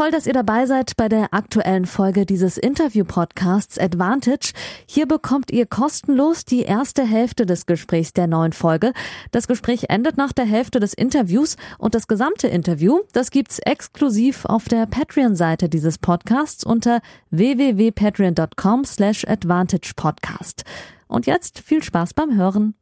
toll, dass ihr dabei seid bei der aktuellen Folge dieses Interview-Podcasts Advantage. Hier bekommt ihr kostenlos die erste Hälfte des Gesprächs der neuen Folge. Das Gespräch endet nach der Hälfte des Interviews und das gesamte Interview, das gibt's exklusiv auf der Patreon-Seite dieses Podcasts unter www.patreon.com slash advantagepodcast. Und jetzt viel Spaß beim Hören.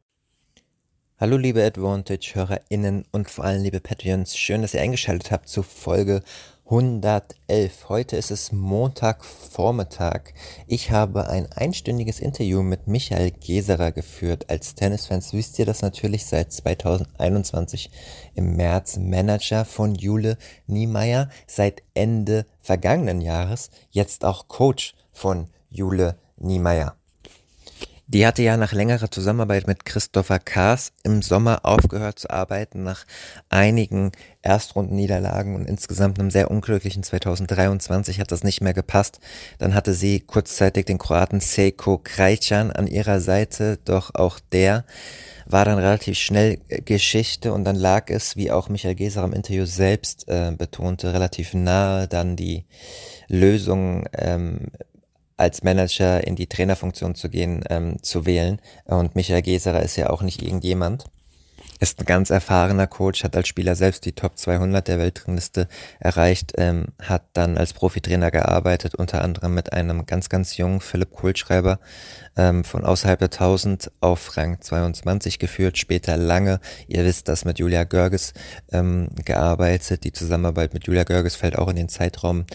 Hallo liebe Advantage-HörerInnen und vor allem liebe Patreons. Schön, dass ihr eingeschaltet habt zu Folge 111. Heute ist es Montagvormittag. Ich habe ein einstündiges Interview mit Michael Geserer geführt. Als Tennisfans wisst ihr das natürlich seit 2021 im März Manager von Jule Niemeyer. Seit Ende vergangenen Jahres jetzt auch Coach von Jule Niemeyer. Die hatte ja nach längerer Zusammenarbeit mit Christopher Kaas im Sommer aufgehört zu arbeiten, nach einigen Erstrundenniederlagen und insgesamt einem sehr unglücklichen 2023 hat das nicht mehr gepasst. Dann hatte sie kurzzeitig den Kroaten Seiko Krajcan an ihrer Seite, doch auch der war dann relativ schnell Geschichte und dann lag es, wie auch Michael Geser im Interview selbst äh, betonte, relativ nahe dann die Lösung ähm, als Manager in die Trainerfunktion zu gehen, ähm, zu wählen. Und Michael Geserer ist ja auch nicht irgendjemand. Ist ein ganz erfahrener Coach, hat als Spieler selbst die Top 200 der Weltrangliste erreicht, ähm, hat dann als Profitrainer gearbeitet, unter anderem mit einem ganz, ganz jungen Philipp Kohlschreiber ähm, von außerhalb der 1000 auf Rang 22 geführt, später lange, ihr wisst das, mit Julia Görges ähm, gearbeitet. Die Zusammenarbeit mit Julia Görges fällt auch in den Zeitraum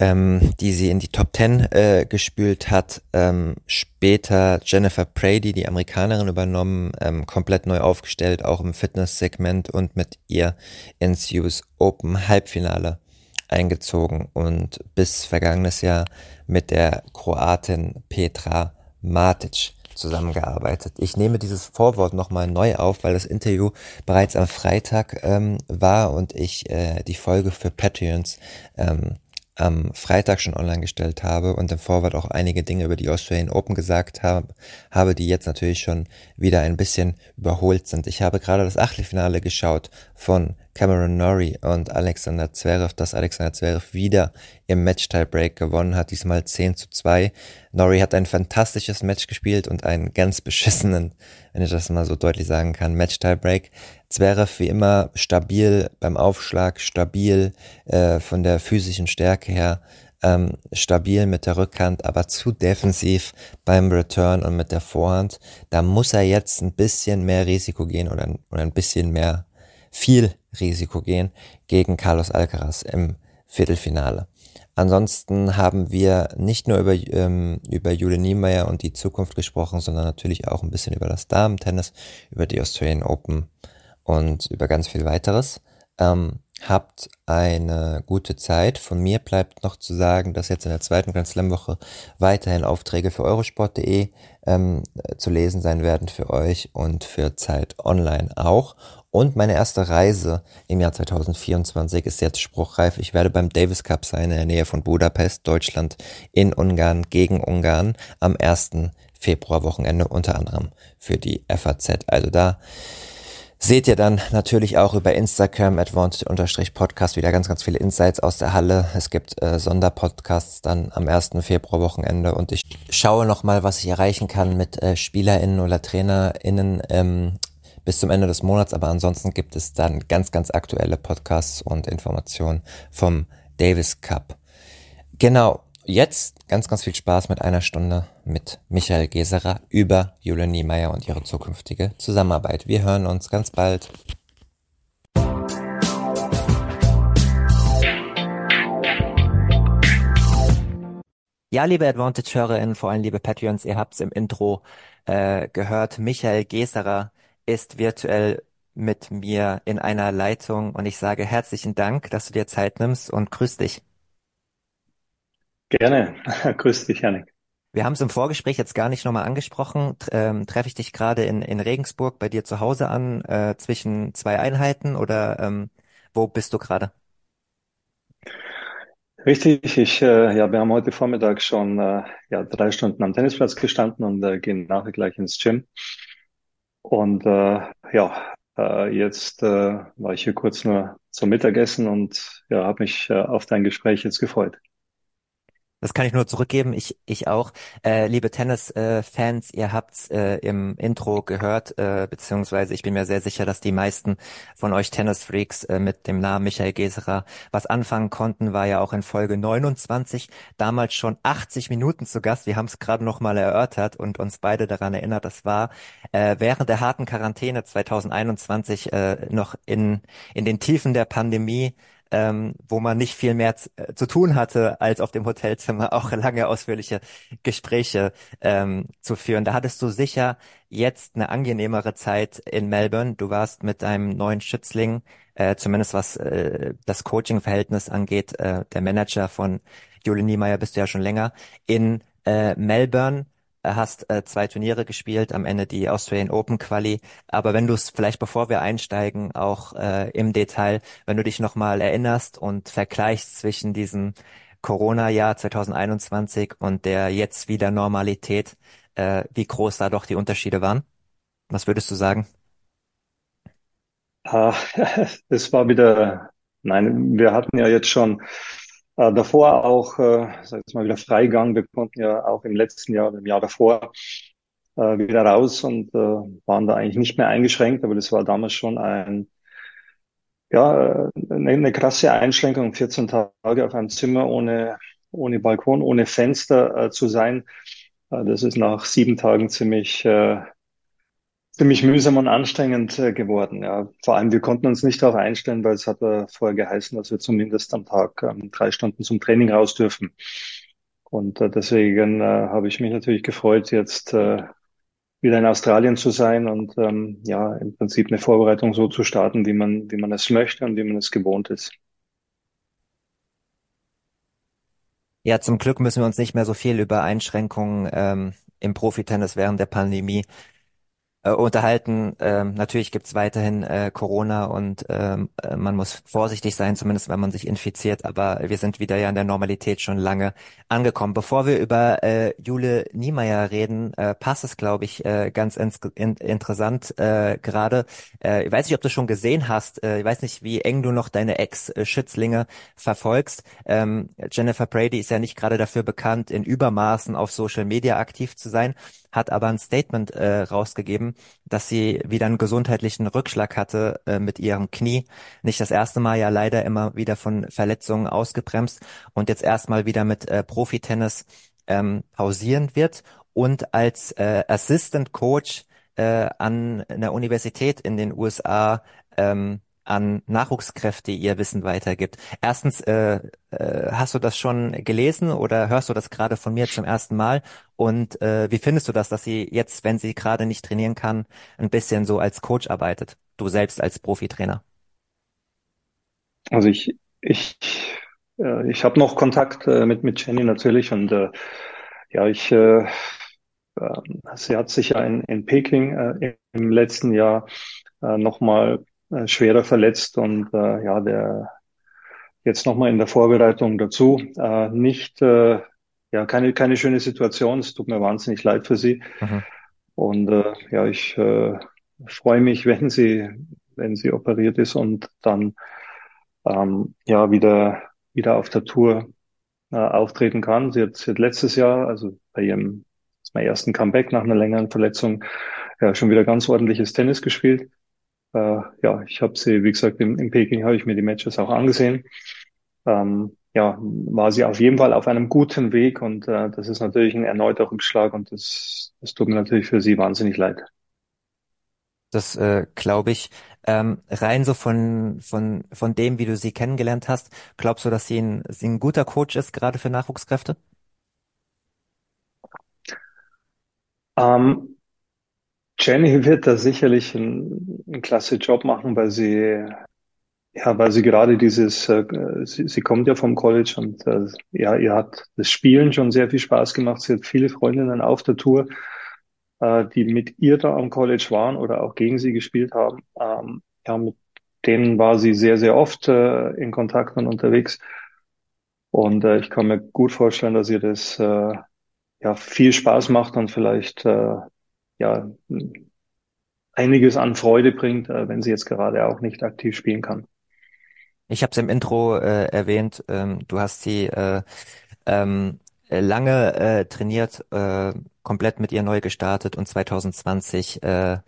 ähm, die sie in die Top Ten äh, gespült hat. Ähm, später Jennifer Brady, die Amerikanerin, übernommen, ähm, komplett neu aufgestellt, auch im Fitnesssegment und mit ihr ins US Open Halbfinale eingezogen und bis vergangenes Jahr mit der Kroatin Petra Matic zusammengearbeitet. Ich nehme dieses Vorwort nochmal neu auf, weil das Interview bereits am Freitag ähm, war und ich äh, die Folge für Patreons ähm, am Freitag schon online gestellt habe und im Vorwort auch einige Dinge über die Australian Open gesagt habe, habe, die jetzt natürlich schon wieder ein bisschen überholt sind. Ich habe gerade das Achtelfinale geschaut von Cameron Norrie und Alexander Zverev, dass Alexander Zverev wieder im Match-Tiebreak gewonnen hat, diesmal 10 zu 2. Norrie hat ein fantastisches Match gespielt und einen ganz beschissenen, wenn ich das mal so deutlich sagen kann, Match-Tiebreak. Zverev wie immer stabil beim Aufschlag, stabil äh, von der physischen Stärke her, ähm, stabil mit der Rückhand, aber zu defensiv beim Return und mit der Vorhand. Da muss er jetzt ein bisschen mehr Risiko gehen oder, oder ein bisschen mehr viel Risiko gehen gegen Carlos Alcaraz im Viertelfinale. Ansonsten haben wir nicht nur über, ähm, über Jule Niemeyer und die Zukunft gesprochen, sondern natürlich auch ein bisschen über das Damen-Tennis, über die Australian Open und über ganz viel weiteres. Ähm, habt eine gute Zeit. Von mir bleibt noch zu sagen, dass jetzt in der zweiten Grand Slam Woche weiterhin Aufträge für eurosport.de ähm, zu lesen sein werden für euch und für Zeit Online auch. Und meine erste Reise im Jahr 2024 ist jetzt spruchreif. Ich werde beim Davis Cup sein in der Nähe von Budapest, Deutschland, in Ungarn, gegen Ungarn am 1. Februarwochenende unter anderem für die FAZ. Also da seht ihr dann natürlich auch über Instagram advantage-podcast wieder ganz, ganz viele Insights aus der Halle. Es gibt äh, Sonderpodcasts dann am 1. Februarwochenende und ich schaue nochmal, was ich erreichen kann mit äh, SpielerInnen oder TrainerInnen ähm, bis zum Ende des Monats. Aber ansonsten gibt es dann ganz, ganz aktuelle Podcasts und Informationen vom Davis Cup. Genau, jetzt ganz, ganz viel Spaß mit einer Stunde mit Michael Geserer über Julian Niemeyer und ihre zukünftige Zusammenarbeit. Wir hören uns ganz bald. Ja, liebe Advantage-HörerInnen, vor allem liebe Patreons, ihr habt's im Intro äh, gehört. Michael Geserer ist virtuell mit mir in einer Leitung und ich sage herzlichen Dank, dass du dir Zeit nimmst und grüß dich. Gerne. Grüß dich, Janik. Wir haben es im Vorgespräch jetzt gar nicht nochmal angesprochen. Ähm, treffe ich dich gerade in, in Regensburg bei dir zu Hause an, äh, zwischen zwei Einheiten oder ähm, wo bist du gerade? Richtig, ich, äh, ja, wir haben heute Vormittag schon äh, ja, drei Stunden am Tennisplatz gestanden und äh, gehen nachher gleich ins Gym. Und äh, ja, äh, jetzt äh, war ich hier kurz nur zum Mittagessen und ja, habe mich äh, auf dein Gespräch jetzt gefreut. Das kann ich nur zurückgeben. Ich, ich auch. Äh, liebe Tennis-Fans, ihr habt's äh, im Intro gehört, äh, beziehungsweise ich bin mir sehr sicher, dass die meisten von euch Tennis-Freaks äh, mit dem Namen Michael Geserer was anfangen konnten, war ja auch in Folge 29 damals schon 80 Minuten zu Gast. Wir haben es gerade noch mal erörtert und uns beide daran erinnert, das war äh, während der harten Quarantäne 2021 äh, noch in, in den Tiefen der Pandemie ähm, wo man nicht viel mehr äh, zu tun hatte, als auf dem Hotelzimmer auch lange ausführliche Gespräche ähm, zu führen. Da hattest du sicher jetzt eine angenehmere Zeit in Melbourne. Du warst mit deinem neuen Schützling, äh, zumindest was äh, das Coaching-Verhältnis angeht, äh, der Manager von Jule Niemeyer bist du ja schon länger, in äh, Melbourne hast äh, zwei Turniere gespielt, am Ende die Australian Open Quali. Aber wenn du es vielleicht, bevor wir einsteigen, auch äh, im Detail, wenn du dich nochmal erinnerst und vergleichst zwischen diesem Corona-Jahr 2021 und der jetzt wieder Normalität, äh, wie groß da doch die Unterschiede waren? Was würdest du sagen? Ah, es war wieder, nein, wir hatten ja jetzt schon äh, davor auch, äh, sag ich mal, wieder Freigang. Wir konnten ja auch im letzten Jahr, im Jahr davor, äh, wieder raus und äh, waren da eigentlich nicht mehr eingeschränkt. Aber das war damals schon ein, ja, eine, eine krasse Einschränkung, 14 Tage auf einem Zimmer ohne, ohne Balkon, ohne Fenster äh, zu sein. Äh, das ist nach sieben Tagen ziemlich, äh, ziemlich mühsam und anstrengend äh, geworden. Ja, vor allem wir konnten uns nicht darauf einstellen, weil es hat äh, vorher geheißen, dass wir zumindest am Tag ähm, drei Stunden zum Training raus dürfen. Und äh, deswegen äh, habe ich mich natürlich gefreut, jetzt äh, wieder in Australien zu sein und ähm, ja im Prinzip eine Vorbereitung so zu starten, wie man wie man es möchte und wie man es gewohnt ist. Ja, zum Glück müssen wir uns nicht mehr so viel über Einschränkungen ähm, im Profitennis während der Pandemie äh, unterhalten. Ähm, natürlich gibt's weiterhin äh, Corona und ähm, äh, man muss vorsichtig sein, zumindest wenn man sich infiziert, aber wir sind wieder ja in der Normalität schon lange angekommen. Bevor wir über äh, Jule Niemeyer reden, äh, passt es, glaube ich, äh, ganz in, in, interessant äh, gerade. Äh, ich weiß nicht, ob du schon gesehen hast, äh, ich weiß nicht, wie eng du noch deine Ex-Schützlinge verfolgst. Ähm, Jennifer Brady ist ja nicht gerade dafür bekannt, in Übermaßen auf Social Media aktiv zu sein hat aber ein Statement äh, rausgegeben, dass sie wieder einen gesundheitlichen Rückschlag hatte äh, mit ihrem Knie. Nicht das erste Mal, ja leider immer wieder von Verletzungen ausgebremst und jetzt erstmal wieder mit äh, Profitennis ähm, pausieren wird und als äh, Assistant Coach äh, an einer Universität in den USA ähm, an Nachwuchskräfte ihr Wissen weitergibt. Erstens, äh, äh, hast du das schon gelesen oder hörst du das gerade von mir zum ersten Mal? Und äh, wie findest du das, dass sie jetzt, wenn sie gerade nicht trainieren kann, ein bisschen so als Coach arbeitet? Du selbst als Profitrainer. Also ich, ich, äh, ich habe noch Kontakt äh, mit mit Jenny natürlich und äh, ja, ich äh, äh, sie hat sich ja in, in Peking äh, im letzten Jahr äh, nochmal äh, schwerer verletzt und äh, ja, der jetzt nochmal in der Vorbereitung dazu. Äh, nicht, äh, ja, keine, keine schöne Situation. Es tut mir wahnsinnig leid für sie. Mhm. Und äh, ja, ich äh, freue mich, wenn sie, wenn sie operiert ist und dann ähm, ja wieder, wieder auf der Tour äh, auftreten kann. Sie hat, sie hat letztes Jahr, also bei ihrem meinem ersten Comeback nach einer längeren Verletzung, ja, schon wieder ganz ordentliches Tennis gespielt. Äh, ja, ich habe sie, wie gesagt, im, im Peking habe ich mir die Matches auch angesehen. Ähm, ja, war sie auf jeden Fall auf einem guten Weg und äh, das ist natürlich ein erneuter Rückschlag und das, das tut mir natürlich für sie wahnsinnig leid. Das äh, glaube ich. Ähm, rein so von, von, von dem, wie du sie kennengelernt hast, glaubst du, dass sie ein, sie ein guter Coach ist, gerade für Nachwuchskräfte? Ähm, Jenny wird da sicherlich einen, einen klasse Job machen, weil sie, ja, weil sie gerade dieses, äh, sie, sie kommt ja vom College und äh, ja, ihr hat das Spielen schon sehr viel Spaß gemacht. Sie hat viele Freundinnen auf der Tour, äh, die mit ihr da am College waren oder auch gegen sie gespielt haben. Ähm, ja, mit denen war sie sehr, sehr oft äh, in Kontakt und unterwegs. Und äh, ich kann mir gut vorstellen, dass ihr das äh, ja viel Spaß macht und vielleicht äh, ja einiges an Freude bringt, äh, wenn sie jetzt gerade auch nicht aktiv spielen kann. Ich habe es im Intro äh, erwähnt, ähm, du hast sie äh, ähm, lange äh, trainiert, äh, komplett mit ihr neu gestartet und 2020 äh,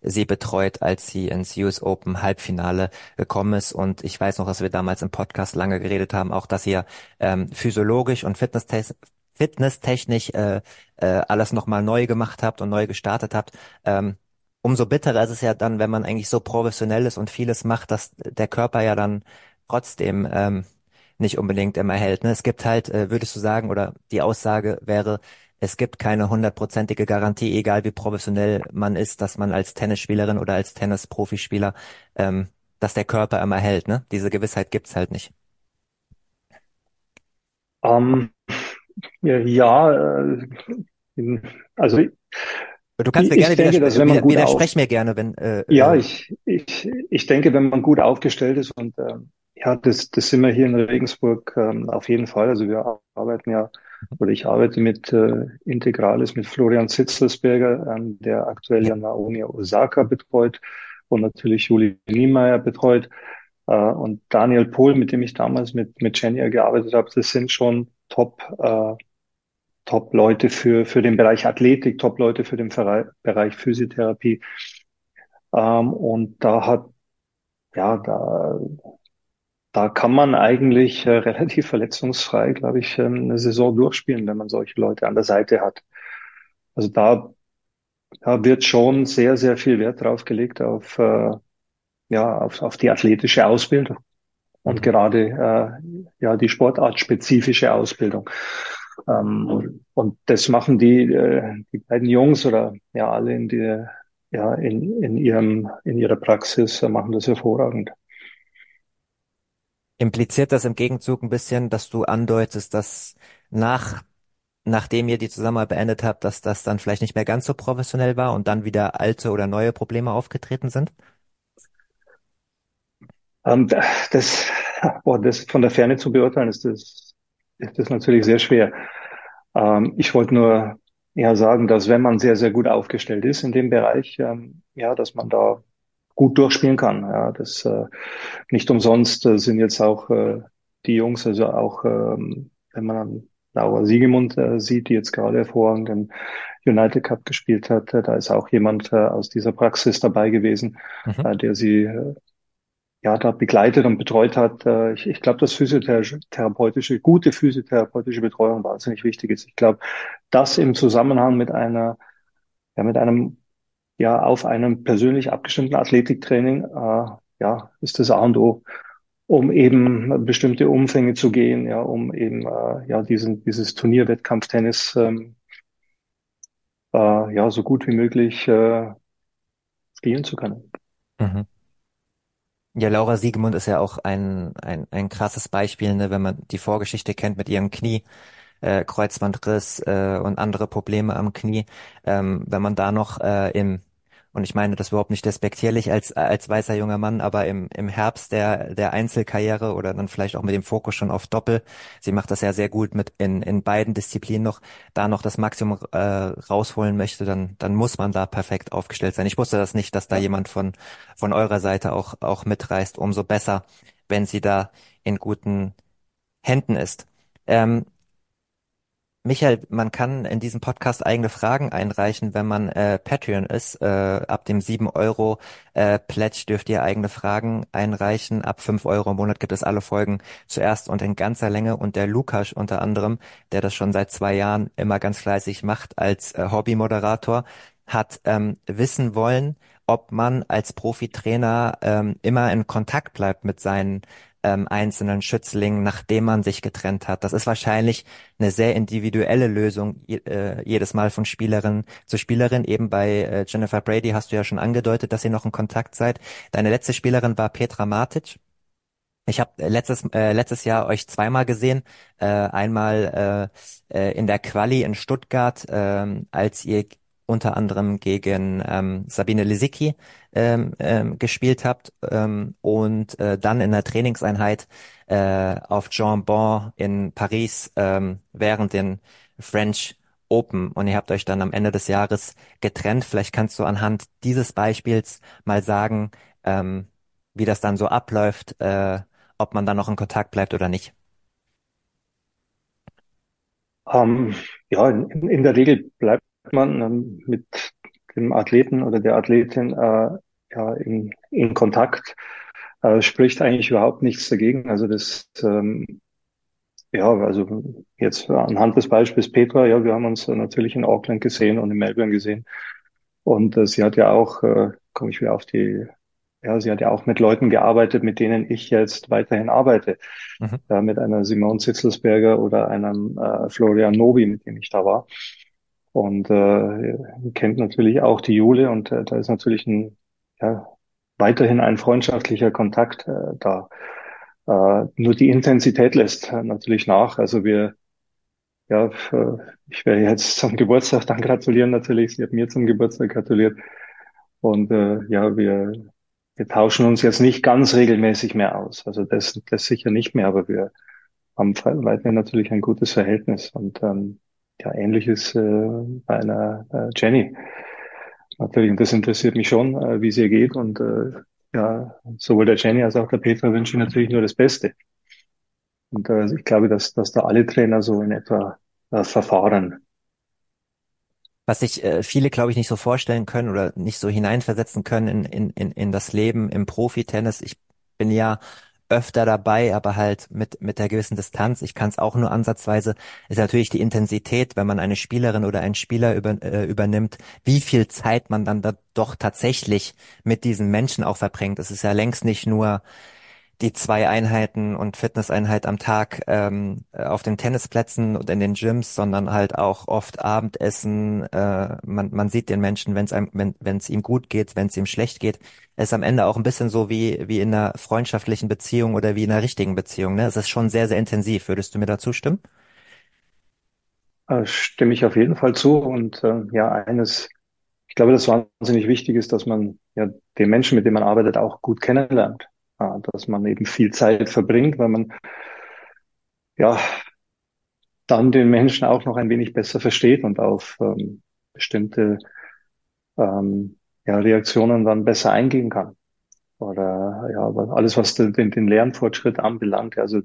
sie betreut, als sie ins US Open Halbfinale gekommen ist. Und ich weiß noch, dass wir damals im Podcast lange geredet haben, auch dass ihr ähm, physiologisch und fitnesstechnisch fitnesstechnisch äh, äh, alles nochmal neu gemacht habt und neu gestartet habt. Ähm, umso bitterer ist es ja dann, wenn man eigentlich so professionell ist und vieles macht, dass der Körper ja dann trotzdem ähm, nicht unbedingt immer hält. Ne? Es gibt halt, äh, würdest du sagen, oder die Aussage wäre, es gibt keine hundertprozentige Garantie, egal wie professionell man ist, dass man als Tennisspielerin oder als Tennisprofispieler, ähm, dass der Körper immer hält. Ne? Diese Gewissheit gibt's halt nicht. Ähm, ja, ja äh, also Du kannst mir ich gerne denke, dass wenn man gut widersprech mir gerne, wenn äh, ja, äh, ich, ich, ich denke, wenn man gut aufgestellt ist und äh, ja, das, das sind wir hier in Regensburg ähm, auf jeden Fall. Also wir arbeiten ja oder ich arbeite mit äh, Integrales mit Florian Sitzelsberger, ähm, der aktuell ja. Naomi Osaka betreut und natürlich Juli Niemeyer betreut und Daniel Pohl, mit dem ich damals mit mit Jenny gearbeitet habe. Das sind schon Top äh, Top-Leute für, für den Bereich Athletik, Top-Leute für den Bereich Physiotherapie. Ähm, und da hat, ja, da, da kann man eigentlich äh, relativ verletzungsfrei, glaube ich, ähm, eine Saison durchspielen, wenn man solche Leute an der Seite hat. Also da, da wird schon sehr, sehr viel Wert drauf gelegt auf, äh, ja, auf, auf die athletische Ausbildung und mhm. gerade äh, ja die sportartspezifische Ausbildung. Ähm, und das machen die, äh, die beiden Jungs oder ja alle in die, ja, in, in ihrem, in ihrer Praxis äh, machen das hervorragend. Impliziert das im Gegenzug ein bisschen, dass du andeutest, dass nach, nachdem ihr die Zusammenarbeit beendet habt, dass das dann vielleicht nicht mehr ganz so professionell war und dann wieder alte oder neue Probleme aufgetreten sind? Ähm, das, boah, das von der Ferne zu beurteilen, ist das ist das natürlich sehr schwer. Ähm, ich wollte nur ja sagen, dass wenn man sehr, sehr gut aufgestellt ist in dem Bereich, ähm, ja, dass man da gut durchspielen kann. Ja, das äh, nicht umsonst äh, sind jetzt auch äh, die Jungs, also auch ähm, wenn man an Laura Siegemund äh, sieht, die jetzt gerade hervorragend den United Cup gespielt hat, äh, da ist auch jemand äh, aus dieser Praxis dabei gewesen, mhm. äh, der sie äh, ja, da begleitet und betreut hat. Äh, ich, ich glaube, dass physiotherapeutische, gute physiotherapeutische Betreuung wahnsinnig wichtig ist. Ich glaube, das im Zusammenhang mit einer, ja, mit einem, ja, auf einem persönlich abgestimmten Athletiktraining, äh, ja, ist das A und O, um eben bestimmte Umfänge zu gehen, ja, um eben, äh, ja, diesen, dieses Turnierwettkampftennis, ähm, äh, ja, so gut wie möglich, äh, spielen zu können. Mhm. Ja, Laura Siegemund ist ja auch ein, ein, ein krasses Beispiel, ne, wenn man die Vorgeschichte kennt mit ihrem Knie, äh, Kreuzbandriss äh, und andere Probleme am Knie. Ähm, wenn man da noch äh, im und ich meine das überhaupt nicht despektierlich als, als weißer junger Mann, aber im, im Herbst der, der Einzelkarriere oder dann vielleicht auch mit dem Fokus schon auf Doppel. Sie macht das ja sehr gut mit in, in beiden Disziplinen noch, da noch das Maximum äh, rausholen möchte, dann, dann muss man da perfekt aufgestellt sein. Ich wusste das nicht, dass da jemand von, von eurer Seite auch, auch mitreißt. Umso besser, wenn sie da in guten Händen ist. Ähm, Michael, man kann in diesem Podcast eigene Fragen einreichen, wenn man äh, Patreon ist. Äh, ab dem 7 Euro äh, Pledge dürft ihr eigene Fragen einreichen. Ab 5 Euro im Monat gibt es alle Folgen zuerst und in ganzer Länge. Und der Lukas unter anderem, der das schon seit zwei Jahren immer ganz fleißig macht als äh, Hobbymoderator, hat ähm, wissen wollen, ob man als Profitrainer ähm, immer in Kontakt bleibt mit seinen ähm, einzelnen Schützlingen, nachdem man sich getrennt hat. Das ist wahrscheinlich eine sehr individuelle Lösung äh, jedes Mal von Spielerin zu Spielerin. Eben bei äh, Jennifer Brady hast du ja schon angedeutet, dass ihr noch in Kontakt seid. Deine letzte Spielerin war Petra Matic. Ich habe letztes äh, letztes Jahr euch zweimal gesehen. Äh, einmal äh, äh, in der Quali in Stuttgart, äh, als ihr unter anderem gegen ähm, Sabine Lisicki ähm, ähm, gespielt habt ähm, und äh, dann in der Trainingseinheit äh, auf Jean Bon in Paris ähm, während den French Open und ihr habt euch dann am Ende des Jahres getrennt. Vielleicht kannst du anhand dieses Beispiels mal sagen, ähm, wie das dann so abläuft, äh, ob man dann noch in Kontakt bleibt oder nicht? Ähm, ja, in, in, der Regel bleibt man ähm, mit dem Athleten oder der Athletin äh, ja, in, in Kontakt. Äh, spricht eigentlich überhaupt nichts dagegen. Also das, ähm, ja, also jetzt anhand des Beispiels Petra, ja, wir haben uns natürlich in Auckland gesehen und in Melbourne gesehen. Und äh, sie hat ja auch, äh, komme ich wieder auf die, ja, sie hat ja auch mit Leuten gearbeitet, mit denen ich jetzt weiterhin arbeite. Mhm. Ja, mit einer Simone Zitzelsberger oder einem äh, Florian Nobi, mit dem ich da war. Und äh, kennt natürlich auch die Jule und äh, da ist natürlich ein, ja, weiterhin ein freundschaftlicher Kontakt äh, da. Äh, nur die Intensität lässt natürlich nach. Also wir, ja, äh, ich werde jetzt zum Geburtstag dann gratulieren natürlich. Sie hat mir zum Geburtstag gratuliert. Und äh, ja, wir, wir tauschen uns jetzt nicht ganz regelmäßig mehr aus. Also das, das sicher nicht mehr, aber wir haben weiterhin natürlich ein gutes Verhältnis. Und ähm, ja, ähnliches äh, bei einer äh, Jenny. Natürlich, und das interessiert mich schon, äh, wie es ihr geht. Und äh, ja, sowohl der Jenny als auch der Petra wünsche ich natürlich nur das Beste. Und äh, ich glaube, dass, dass da alle Trainer so in etwa äh, verfahren. Was sich äh, viele, glaube ich, nicht so vorstellen können oder nicht so hineinversetzen können in, in, in, in das Leben im Profitennis. Ich bin ja öfter dabei, aber halt mit, mit der gewissen Distanz. Ich kann es auch nur ansatzweise. Ist natürlich die Intensität, wenn man eine Spielerin oder einen Spieler über, äh, übernimmt, wie viel Zeit man dann da doch tatsächlich mit diesen Menschen auch verbringt. Es ist ja längst nicht nur die zwei Einheiten und Fitnesseinheit am Tag ähm, auf den Tennisplätzen und in den Gyms, sondern halt auch oft Abendessen. Äh, man, man sieht den Menschen, wenn's einem, wenn es ihm gut geht, wenn es ihm schlecht geht. Es ist am Ende auch ein bisschen so wie, wie in einer freundschaftlichen Beziehung oder wie in einer richtigen Beziehung. Ne? Es ist schon sehr, sehr intensiv. Würdest du mir da zustimmen? Äh, stimme ich auf jeden Fall zu. Und äh, ja, eines, ich glaube, das wahnsinnig wichtig ist, dass man ja den Menschen, mit dem man arbeitet, auch gut kennenlernt dass man eben viel Zeit verbringt, weil man ja dann den Menschen auch noch ein wenig besser versteht und auf ähm, bestimmte ähm, ja, Reaktionen dann besser eingehen kann. Oder ja, alles, was den, den Lernfortschritt anbelangt, also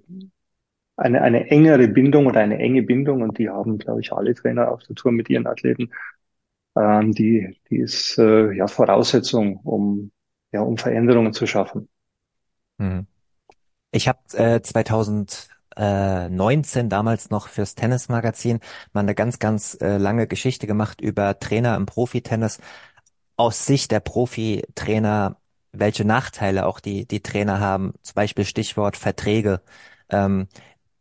eine, eine engere Bindung oder eine enge Bindung, und die haben, glaube ich, alle Trainer auf der Tour mit ihren Athleten, ähm, die, die ist äh, ja Voraussetzung, um, ja, um Veränderungen zu schaffen. Mhm. Ich habe äh, 2019 damals noch fürs Tennismagazin mal eine ganz, ganz äh, lange Geschichte gemacht über Trainer im Profitennis aus Sicht der Profitrainer, welche Nachteile auch die, die Trainer haben. Zum Beispiel Stichwort Verträge. Ähm,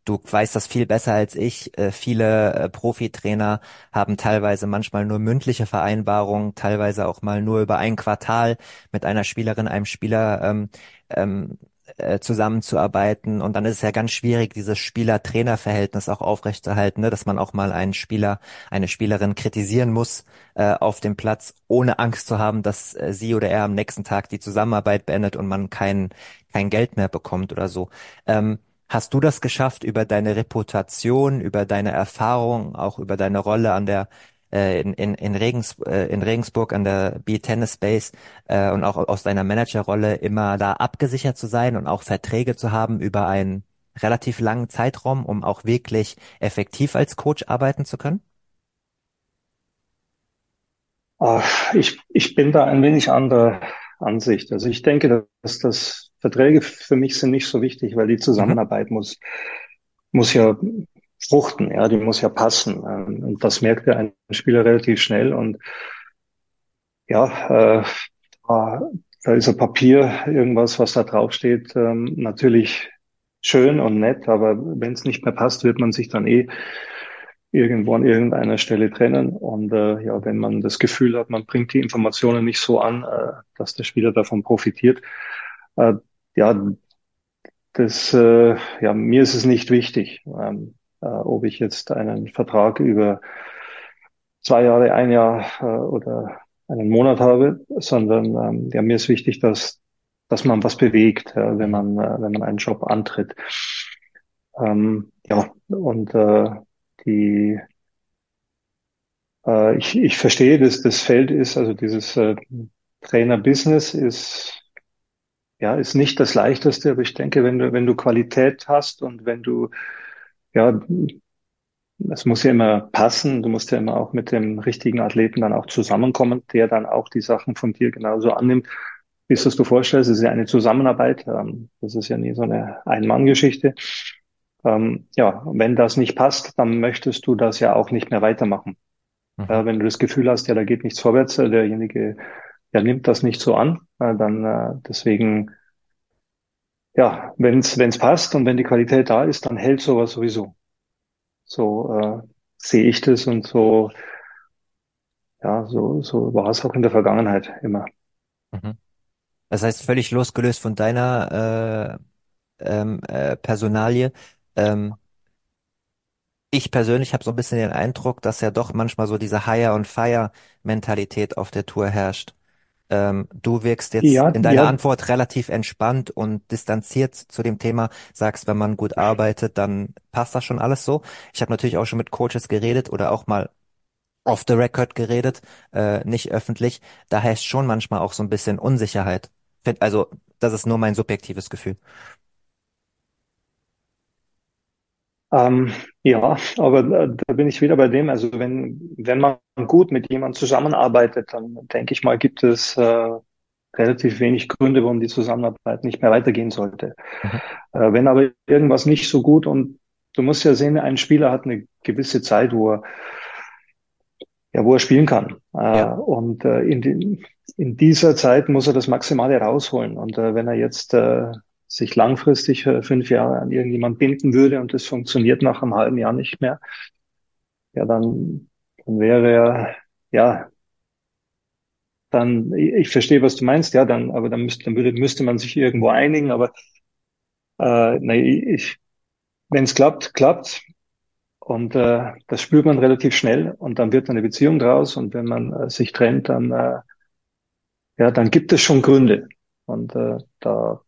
du weißt das viel besser als ich. Äh, viele äh, Profitrainer haben teilweise manchmal nur mündliche Vereinbarungen, teilweise auch mal nur über ein Quartal mit einer Spielerin, einem Spieler ähm, ähm, äh, zusammenzuarbeiten. Und dann ist es ja ganz schwierig, dieses Spieler-Trainer-Verhältnis auch aufrechtzuerhalten, ne? dass man auch mal einen Spieler, eine Spielerin kritisieren muss äh, auf dem Platz, ohne Angst zu haben, dass äh, sie oder er am nächsten Tag die Zusammenarbeit beendet und man kein, kein Geld mehr bekommt oder so. Ähm, Hast du das geschafft, über deine Reputation, über deine Erfahrung, auch über deine Rolle an der äh, in, in, in, Regens, äh, in Regensburg an der B-Tennis Space äh, und auch aus deiner Managerrolle immer da abgesichert zu sein und auch Verträge zu haben über einen relativ langen Zeitraum, um auch wirklich effektiv als Coach arbeiten zu können? Ich, ich bin da ein wenig anderer Ansicht. Also ich denke, dass das Verträge für mich sind nicht so wichtig, weil die Zusammenarbeit mhm. muss, muss ja fruchten, ja, die muss ja passen. Ähm, und das merkt ja ein Spieler relativ schnell. Und ja, äh, da ist ein Papier, irgendwas, was da draufsteht, ähm, natürlich schön und nett, aber wenn es nicht mehr passt, wird man sich dann eh irgendwo an irgendeiner Stelle trennen. Und äh, ja, wenn man das Gefühl hat, man bringt die Informationen nicht so an, äh, dass der Spieler davon profitiert, äh, ja, das, äh, ja, mir ist es nicht wichtig. Ähm, äh, ob ich jetzt einen Vertrag über zwei Jahre, ein Jahr äh, oder einen Monat habe, sondern ähm, ja, mir ist wichtig, dass, dass man was bewegt, äh, wenn man, äh, wenn man einen Job antritt. Ähm, ja, und äh, die äh, ich, ich verstehe, dass das Feld ist, also dieses äh, Trainer-Business ist ja, ist nicht das Leichteste, aber ich denke, wenn du, wenn du Qualität hast und wenn du, ja, es muss ja immer passen, du musst ja immer auch mit dem richtigen Athleten dann auch zusammenkommen, der dann auch die Sachen von dir genauso annimmt, wie es das du vorstellst. Es ist ja eine Zusammenarbeit, ähm, das ist ja nie so eine Ein-Mann-Geschichte. Ähm, ja, wenn das nicht passt, dann möchtest du das ja auch nicht mehr weitermachen. Mhm. Äh, wenn du das Gefühl hast, ja, da geht nichts vorwärts, äh, derjenige, der nimmt das nicht so an, äh, dann äh, deswegen, ja, wenn es passt und wenn die Qualität da ist, dann hält sowas sowieso. So äh, sehe ich das und so, ja, so so war es auch in der Vergangenheit immer. Mhm. Das heißt, völlig losgelöst von deiner äh, ähm, äh, Personalie. Ähm, ich persönlich habe so ein bisschen den Eindruck, dass ja doch manchmal so diese Hire und Fire Mentalität auf der Tour herrscht. Ähm, du wirkst jetzt Ja, in deiner ja, Antwort relativ entspannt und distanziert zu dem Thema, sagst, wenn man gut arbeitet, dann passt das schon alles so. Ich habe natürlich auch schon mit Coaches geredet oder auch mal off the record geredet, äh, nicht öffentlich. Da herrscht schon manchmal auch so ein bisschen Unsicherheit. Also, das ist nur mein subjektives Gefühl. Ähm, ja, aber da, da bin ich wieder bei dem. Also wenn wenn man gut mit jemandem zusammenarbeitet, dann denke ich mal, gibt es äh, relativ wenig Gründe, warum die Zusammenarbeit nicht mehr weitergehen sollte. Mhm. Äh, wenn aber irgendwas nicht so gut und du musst ja sehen, ein Spieler hat eine gewisse Zeit, wo er, ja, wo er spielen kann. Äh, Ja. und äh, in, in dieser Zeit muss er das Maximale rausholen. Und äh, wenn er jetzt äh, sich langfristig fünf Jahre an irgendjemand binden würde und das funktioniert nach einem halben Jahr nicht mehr, ja, dann, dann wäre er, ja, dann, ich, ich verstehe, was du meinst, ja, dann, aber dann müsste, dann würde, müsste man sich irgendwo einigen, aber äh, nee, ich, wenn es klappt, klappt. Und äh, das spürt man relativ schnell und dann wird eine Beziehung draus und wenn man äh, sich trennt, dann äh, ja, dann gibt es schon Gründe. Und äh, da,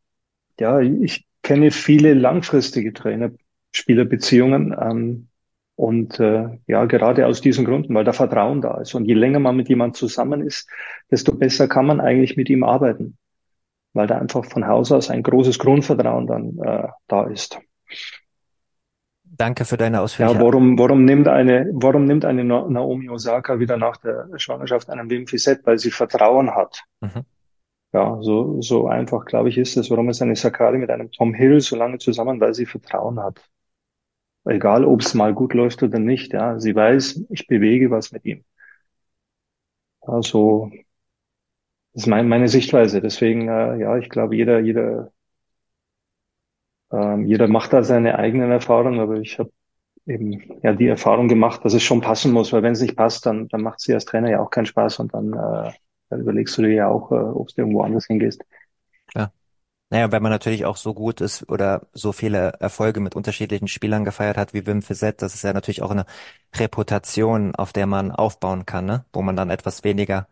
ja, ich kenne viele langfristige Trainer-Spieler-Beziehungen ähm, und äh, ja, gerade aus diesen Gründen, weil da Vertrauen da ist. Und je länger man mit jemandem zusammen ist, desto besser kann man eigentlich mit ihm arbeiten, weil da einfach von Haus aus ein großes Grundvertrauen dann äh, da ist. Danke für deine Ja, ausführliche. warum, warum nimmt eine, warum nimmt eine Na- Naomi Osaka wieder nach der Schwangerschaft einen Wim Fissette? Weil sie Vertrauen hat. Mhm. Ja, so, so einfach, glaube ich, ist es. Warum ist eine Sakari mit einem Tom Hill so lange zusammen? Weil sie Vertrauen hat. Egal, ob es mal gut läuft oder nicht. Ja, sie weiß, ich bewege was mit ihm. Also, das ist mein, meine Sichtweise. Deswegen, äh, ja, ich glaube, jeder, jeder, ähm, jeder macht da seine eigenen Erfahrungen, aber ich habe eben ja die Erfahrung gemacht, dass es schon passen muss, weil wenn es nicht passt, dann, dann macht dir als Trainer ja auch keinen Spaß und dann, äh, dann überlegst du dir ja auch, äh, ob du irgendwo anders hingehst. Ja. Naja, wenn man natürlich auch so gut ist oder so viele Erfolge mit unterschiedlichen Spielern gefeiert hat wie Wim Fissette, das ist ja natürlich auch eine Reputation, auf der man aufbauen kann, ne? Wo man dann etwas weniger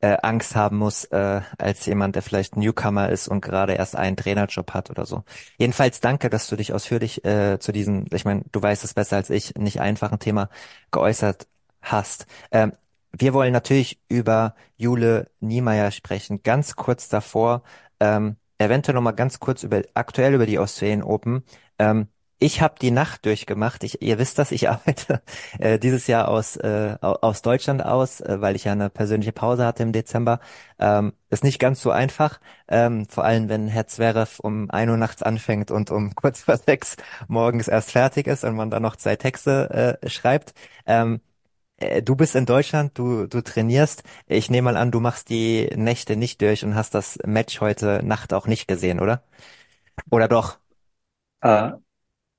äh, Angst haben muss, äh, als jemand, der vielleicht Newcomer ist und gerade erst einen Trainerjob hat oder so. Jedenfalls danke, dass du dich ausführlich äh, zu diesem, ich meine, du weißt es besser als ich, nicht einfachen Thema geäußert hast. Ähm, wir wollen natürlich über Jule Niemeyer sprechen. Ganz kurz davor, ähm, eventuell noch mal ganz kurz über aktuell über die Australian Open. Ähm, ich habe die Nacht durchgemacht. Ich, ihr wisst das, ich arbeite äh, dieses Jahr aus, äh, au- aus Deutschland aus, äh, weil ich ja eine persönliche Pause hatte im Dezember. Ähm, ist nicht ganz so einfach, ähm, vor allem wenn Herr Zverev um ein Uhr nachts anfängt und um kurz vor sechs morgens erst fertig ist und man dann noch zwei Texte äh, schreibt. Ähm, äh, du bist in Deutschland, du, du trainierst. Ich nehme mal an, du machst die Nächte nicht durch und hast das Match heute Nacht auch nicht gesehen, oder? Oder doch? Äh,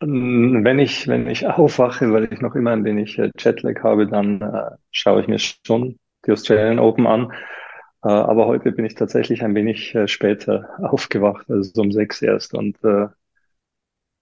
wenn ich, wenn ich aufwache, weil ich noch immer ein wenig äh, Jetlag habe, dann äh, schaue ich mir schon die Australian Open an. Äh, aber heute bin ich tatsächlich ein wenig äh, später aufgewacht, also so um sechs erst. Und äh,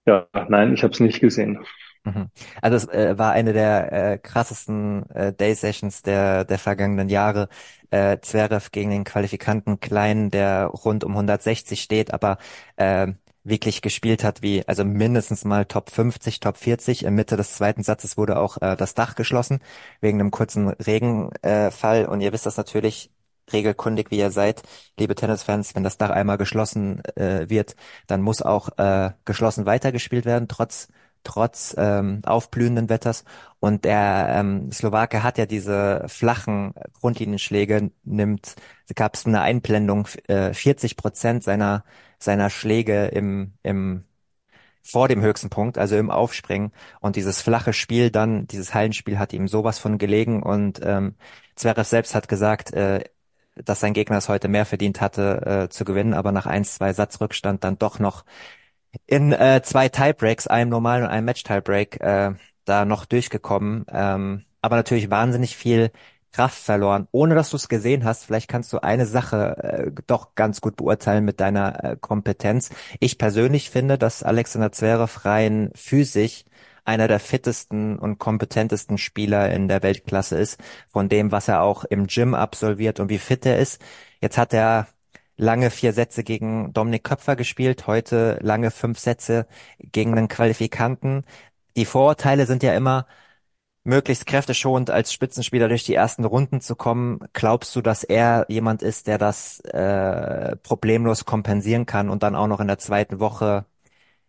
ja, nein, ich habe es nicht gesehen. Mhm. Also es äh, war eine der äh, krassesten äh, Day Sessions der der vergangenen Jahre. Äh, Zverev gegen den Qualifikanten Klein, der rund um 160 steht, aber äh, wirklich gespielt hat wie also mindestens mal Top 50, Top 40. In Mitte des zweiten Satzes wurde auch äh, das Dach geschlossen wegen einem kurzen Regenfall. Äh, und ihr wisst das natürlich. regelkundig wie ihr seid, liebe Tennisfans, wenn das Dach einmal geschlossen äh, wird, dann muss auch äh, geschlossen weitergespielt werden, trotz trotz ähm, aufblühenden Wetters. Und der ähm, Slowake hat ja diese flachen Grundlinienschläge, nimmt, gab es eine Einblendung, äh, 40 Prozent seiner seiner Schläge im im vor dem höchsten Punkt, also im Aufspringen. Und dieses flache Spiel dann, dieses Hallenspiel hat ihm sowas von gelegen. Und ähm, Zverev selbst hat gesagt, äh, dass sein Gegner es heute mehr verdient hatte äh, zu gewinnen, aber nach eins, zwei Satzrückstand dann doch noch in äh, zwei Tiebreaks, einem normalen und einem Match-Tiebreak, äh, da noch durchgekommen. Ähm, aber natürlich wahnsinnig viel Kraft verloren, ohne dass du es gesehen hast. Vielleicht kannst du eine Sache äh, doch ganz gut beurteilen mit deiner äh, Kompetenz. Ich persönlich finde, dass Alexander Zverev rein physisch einer der fittesten und kompetentesten Spieler in der Weltklasse ist, von dem, was er auch im Gym absolviert und wie fit er ist. Jetzt hat er lange vier Sätze gegen Dominik Köpfer gespielt, heute lange fünf Sätze gegen einen Qualifikanten. Die Vorurteile sind ja immer, möglichst kräfteschonend als Spitzenspieler durch die ersten Runden zu kommen. Glaubst du, dass er jemand ist, der das äh, problemlos kompensieren kann und dann auch noch in der zweiten Woche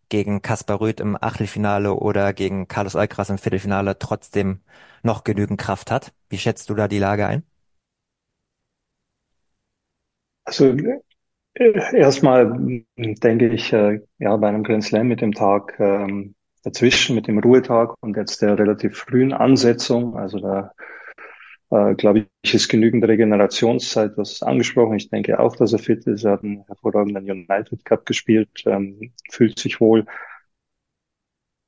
gegen Kaspar Rüth im Achtelfinale oder gegen Carlos Alcaraz im Viertelfinale trotzdem noch genügend Kraft hat? Wie schätzt du da die Lage ein? Also äh, erstmal denke ich, äh, ja, bei einem Grand Slam mit dem Tag ähm, dazwischen mit dem Ruhetag und jetzt der relativ frühen Ansetzung. Also da äh, glaube ich, ist genügend Regenerationszeit, was angesprochen. Ich denke auch, dass er fit ist. Er hat einen hervorragenden United Cup gespielt, ähm, fühlt sich wohl.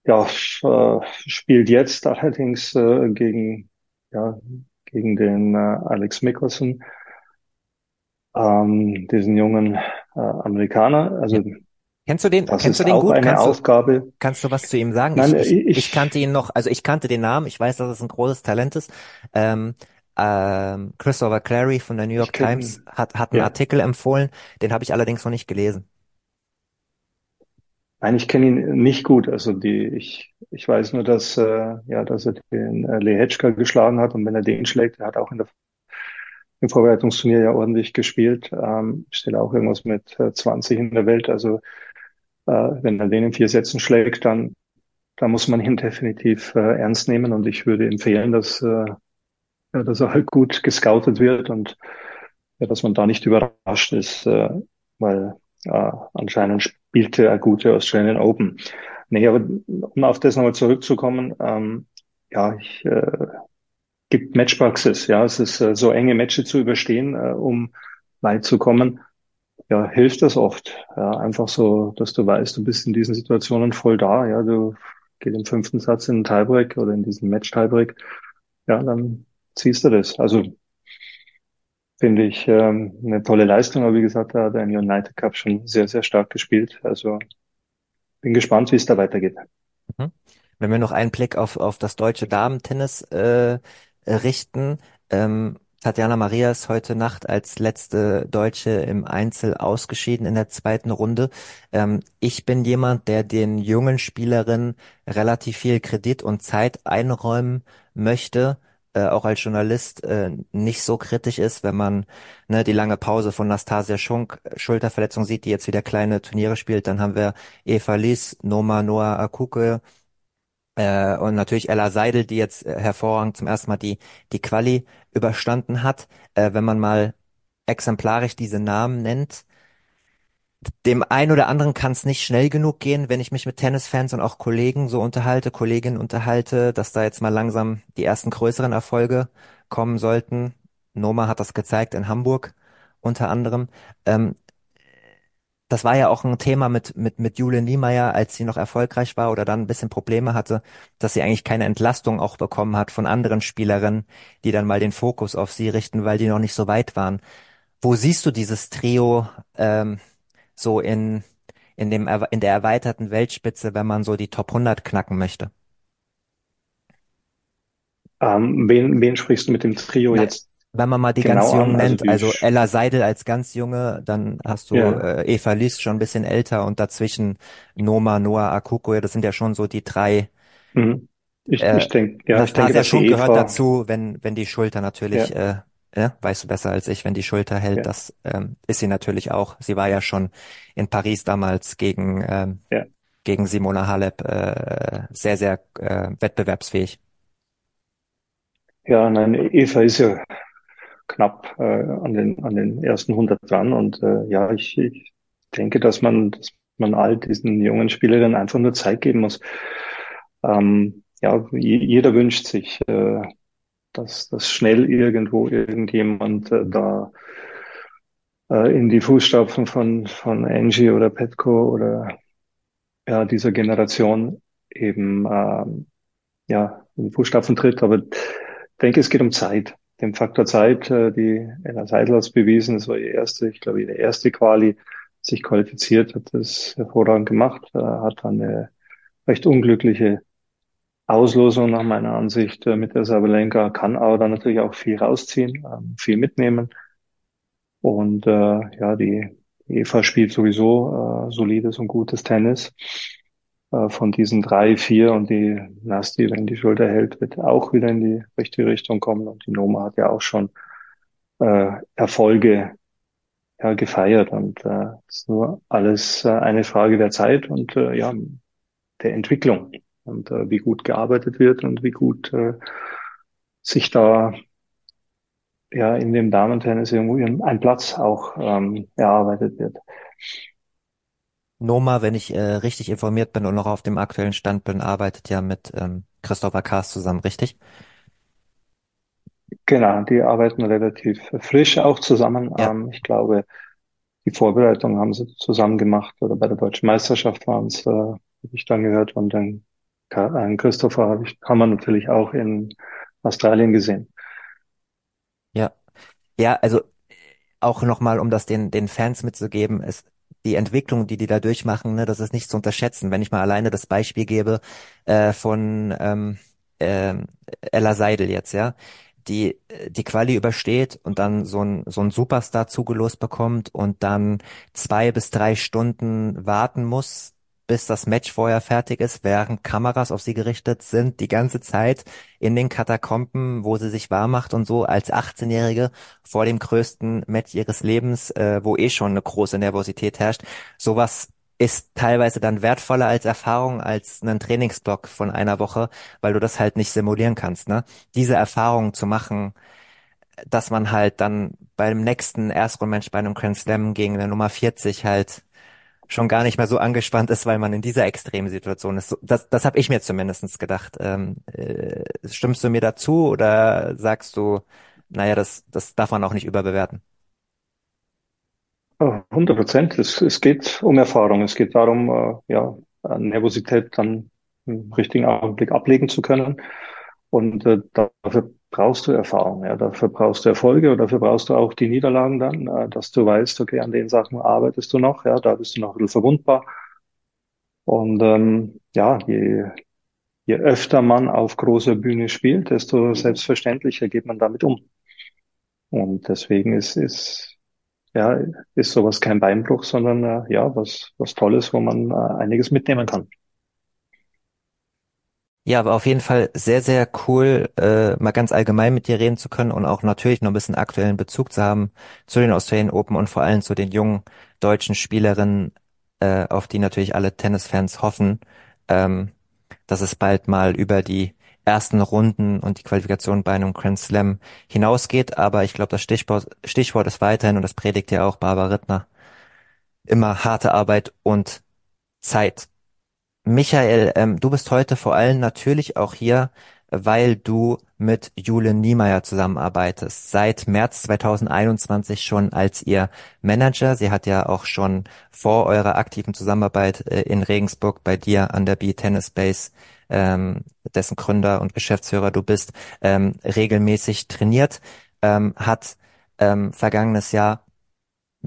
Ja, äh, spielt jetzt allerdings äh, gegen, ja, gegen den äh, Alex Mickelson, ähm, diesen jungen äh, Amerikaner. Also Kennst du den? Das kennst du den gut? Kannst du, Aufgabe. kannst du was zu ihm sagen? Nein, ich, ich, ich, ich kannte ihn noch, also ich kannte den Namen, ich weiß, dass es ein großes Talent ist. Ähm, ähm, Christopher Clary von der New York Times hat, hat einen Ja. Artikel empfohlen, den habe ich allerdings noch nicht gelesen. Nein, ich kenne ihn nicht gut. Also die, ich, ich weiß nur, dass, äh, ja, dass er den äh, Lehečka geschlagen hat und wenn er den schlägt, er hat auch in der, im Vorbereitungsturnier ja ordentlich gespielt, ähm, steht auch irgendwas mit äh, 20 in der Welt. Also äh, wenn er den in vier Sätzen schlägt, dann, dann muss man ihn definitiv äh, ernst nehmen und ich würde empfehlen, dass, äh, ja, dass er halt gut gescoutet wird und ja, dass man da nicht überrascht ist, äh, weil äh, anscheinend spielte er gute Australian Open. Nee, aber um auf das nochmal zurückzukommen, ähm, ja, ich äh, gibt Matchpraxis, ja, es ist äh, so enge Matches zu überstehen, äh, um weit zu kommen. Ja, hilft das oft. Ja, einfach so, dass du weißt, du bist in diesen Situationen voll da. Ja, du gehst im fünften Satz in den Tiebreak oder in diesen Match-Tiebreak. Ja, dann ziehst du das. Also finde ich ähm, eine tolle Leistung. Aber wie gesagt, da hat er im United Cup schon sehr, sehr stark gespielt. Also bin gespannt, wie es da weitergeht. Mhm. Wenn wir noch einen Blick auf, auf das deutsche Damen-Tennis äh, richten, ähm, Tatjana Maria ist heute Nacht als letzte Deutsche im Einzel ausgeschieden in der zweiten Runde. Ähm, ich bin jemand, der den jungen Spielerinnen relativ viel Kredit und Zeit einräumen möchte, äh, auch als Journalist äh, nicht so kritisch ist, wenn man ne, die lange Pause von Nastasia Schunk, äh, Schulterverletzung sieht, die jetzt wieder kleine Turniere spielt. Dann haben wir Eva Lies, Noma Noah Akuke, äh, und natürlich Ella Seidel, die jetzt äh, hervorragend zum ersten Mal die, die Quali überstanden hat. Äh, wenn man mal exemplarisch diese Namen nennt, dem einen oder anderen kann es nicht schnell genug gehen, wenn ich mich mit Tennisfans und auch Kollegen so unterhalte, Kolleginnen unterhalte, dass da jetzt mal langsam die ersten größeren Erfolge kommen sollten. Noma hat das gezeigt in Hamburg unter anderem. Ähm, das war ja auch ein Thema mit, mit, mit Jule Niemeyer, als sie noch erfolgreich war oder dann ein bisschen Probleme hatte, dass sie eigentlich keine Entlastung auch bekommen hat von anderen Spielerinnen, die dann mal den Fokus auf sie richten, weil die noch nicht so weit waren. Wo siehst du dieses Trio ähm, so in, in, dem, in der erweiterten Weltspitze, wenn man so die Top 100 knacken möchte? Ähm, wen, wen sprichst du mit dem Trio Na, jetzt wenn man mal die genau ganz Jungen an? Also nennt, also Ella Seidel als ganz Junge, dann hast du ja, äh, Eva Lies schon ein bisschen älter und dazwischen Noma, Noah Akuko, das sind ja schon so die drei. mhm. Ich, Äh, ich denke, ja, ich denke, dass die Schunk gehört Eva, dazu, wenn, wenn die Schulter natürlich ja, äh, äh, weißt du besser als ich, wenn die Schulter hält, Ja, das ähm, ist sie natürlich auch. Sie war ja schon in Paris damals gegen, ähm, ja. gegen Simona Halep äh, sehr, sehr äh, wettbewerbsfähig. Ja, nein, Eva ist ja knapp äh, an den an den ersten 100 dran und äh, ja, ich, ich denke, dass man dass man all diesen jungen Spielerinnen einfach nur Zeit geben muss. Ähm, ja, jeder wünscht sich, äh, dass, dass schnell irgendwo irgendjemand äh, da äh, in die Fußstapfen von, von Angie oder Petco oder ja, dieser Generation eben ähm, ja, in die Fußstapfen tritt. Aber ich denke, es geht um Zeit. Den Faktor Zeit, äh, die Ella Seidel hat bewiesen, das war ihr erste, ich glaube, ihre erste Quali, sich qualifiziert, hat das hervorragend gemacht, äh, hat eine recht unglückliche Auslosung nach meiner Ansicht äh, mit der Sabalenka, kann aber dann natürlich auch viel rausziehen, ähm, viel mitnehmen. Und äh, ja, die Eva spielt sowieso äh, solides und gutes Tennis. Äh, von diesen drei, vier und die Nasti, wenn die Schulter hält, wird auch wieder in die richtige Richtung kommen. Und die Noma hat ja auch schon äh, Erfolge ja, gefeiert. Und äh, ist nur alles äh, eine Frage der Zeit und äh, ja, der Entwicklung und äh, wie gut gearbeitet wird und wie gut äh, sich da ja in dem Damentennis irgendwo ein Platz auch ähm, erarbeitet wird. Noma, wenn ich äh, richtig informiert bin und noch auf dem aktuellen Stand bin, arbeitet ja mit ähm, Christopher Kaas zusammen, richtig? Genau, die arbeiten relativ frisch auch zusammen. Ja. Ähm, ich glaube, die Vorbereitung haben sie zusammen gemacht oder bei der Deutschen Meisterschaft waren es, äh, habe ich dann gehört. Und dann äh, Christopher habe ich, haben wir natürlich auch in Australien gesehen. Ja. Ja, also auch nochmal, um das den, den Fans mitzugeben, ist die Entwicklung, die die da durchmachen, ne, das ist nicht zu unterschätzen. Wenn ich mal alleine das Beispiel gebe äh, von ähm, äh, Ella Seidel jetzt, ja, die die Quali übersteht und dann so ein so ein Superstar zugelost bekommt und dann zwei bis drei Stunden warten muss, bis das Match vorher fertig ist, während Kameras auf sie gerichtet sind, die ganze Zeit in den Katakomben, wo sie sich warm macht und so als 18-Jährige vor dem größten Match ihres Lebens, äh, wo eh schon eine große Nervosität herrscht. Sowas ist teilweise dann wertvoller als Erfahrung als einen Trainingsblock von einer Woche, weil du das halt nicht simulieren kannst, ne? Diese Erfahrung zu machen, dass man halt dann beim nächsten Erstrundmatch bei einem Grand Slam gegen eine Nummer 40 halt schon gar nicht mehr so angespannt ist, weil man in dieser extremen Situation ist. Das, das habe ich mir zumindestens gedacht. Ähm, äh, stimmst du mir dazu oder sagst du, naja, das, das darf man auch nicht überbewerten? 100 Prozent. Es, es geht um Erfahrung. Es geht darum, äh, ja, Nervosität dann im richtigen Augenblick ablegen zu können. Und äh, dafür brauchst du Erfahrung, ja, dafür brauchst du Erfolge und dafür brauchst du auch die Niederlagen dann, äh, dass du weißt, okay, an den Sachen arbeitest du noch, ja, da bist du noch ein bisschen verwundbar. Und ähm, ja, je, je öfter man auf großer Bühne spielt, desto selbstverständlicher geht man damit um. Und deswegen ist, ist, ja, ist sowas kein Beinbruch, sondern äh, ja, was, was Tolles, wo man äh, einiges mitnehmen kann. Ja, aber auf jeden Fall sehr, sehr cool, äh, mal ganz allgemein mit dir reden zu können und auch natürlich noch ein bisschen aktuellen Bezug zu haben zu den Australian Open und vor allem zu den jungen deutschen Spielerinnen, äh, auf die natürlich alle Tennisfans hoffen, ähm, dass es bald mal über die ersten Runden und die Qualifikation bei einem Grand Slam hinausgeht. Aber ich glaube, das Stichwort, Stichwort ist weiterhin, und das predigt ja auch Barbara Rittner, immer harte Arbeit und Zeit. Michael, ähm, du bist heute vor allem natürlich auch hier, weil du mit Jule Niemeyer zusammenarbeitest. Seit März 2021 schon als ihr Manager. Sie hat ja auch schon vor eurer aktiven Zusammenarbeit äh, in Regensburg bei dir an der B-Tennis Base, ähm, dessen Gründer und Geschäftsführer du bist, ähm, regelmäßig trainiert, ähm, hat ähm, vergangenes Jahr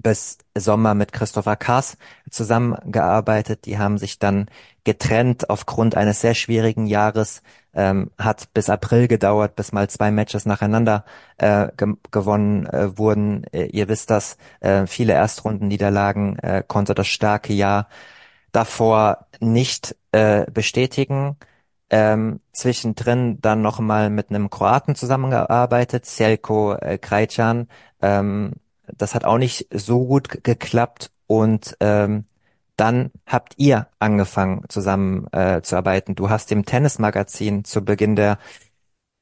bis Sommer mit Christopher Kaas zusammengearbeitet. Die haben sich dann getrennt aufgrund eines sehr schwierigen Jahres. Ähm, hat bis April gedauert, bis mal zwei Matches nacheinander äh, ge gewonnen äh, wurden. Äh, ihr wisst das, äh, viele Erstrundenniederlagen äh, konnte das starke Jahr davor nicht äh, bestätigen. ähm, zwischendrin dann noch mal mit einem Kroaten zusammengearbeitet, Selko äh, Krajcan. Ähm, das hat auch nicht so gut geklappt und ähm, dann habt ihr angefangen zusammen äh, zu arbeiten. Du hast dem Tennismagazin zu Beginn der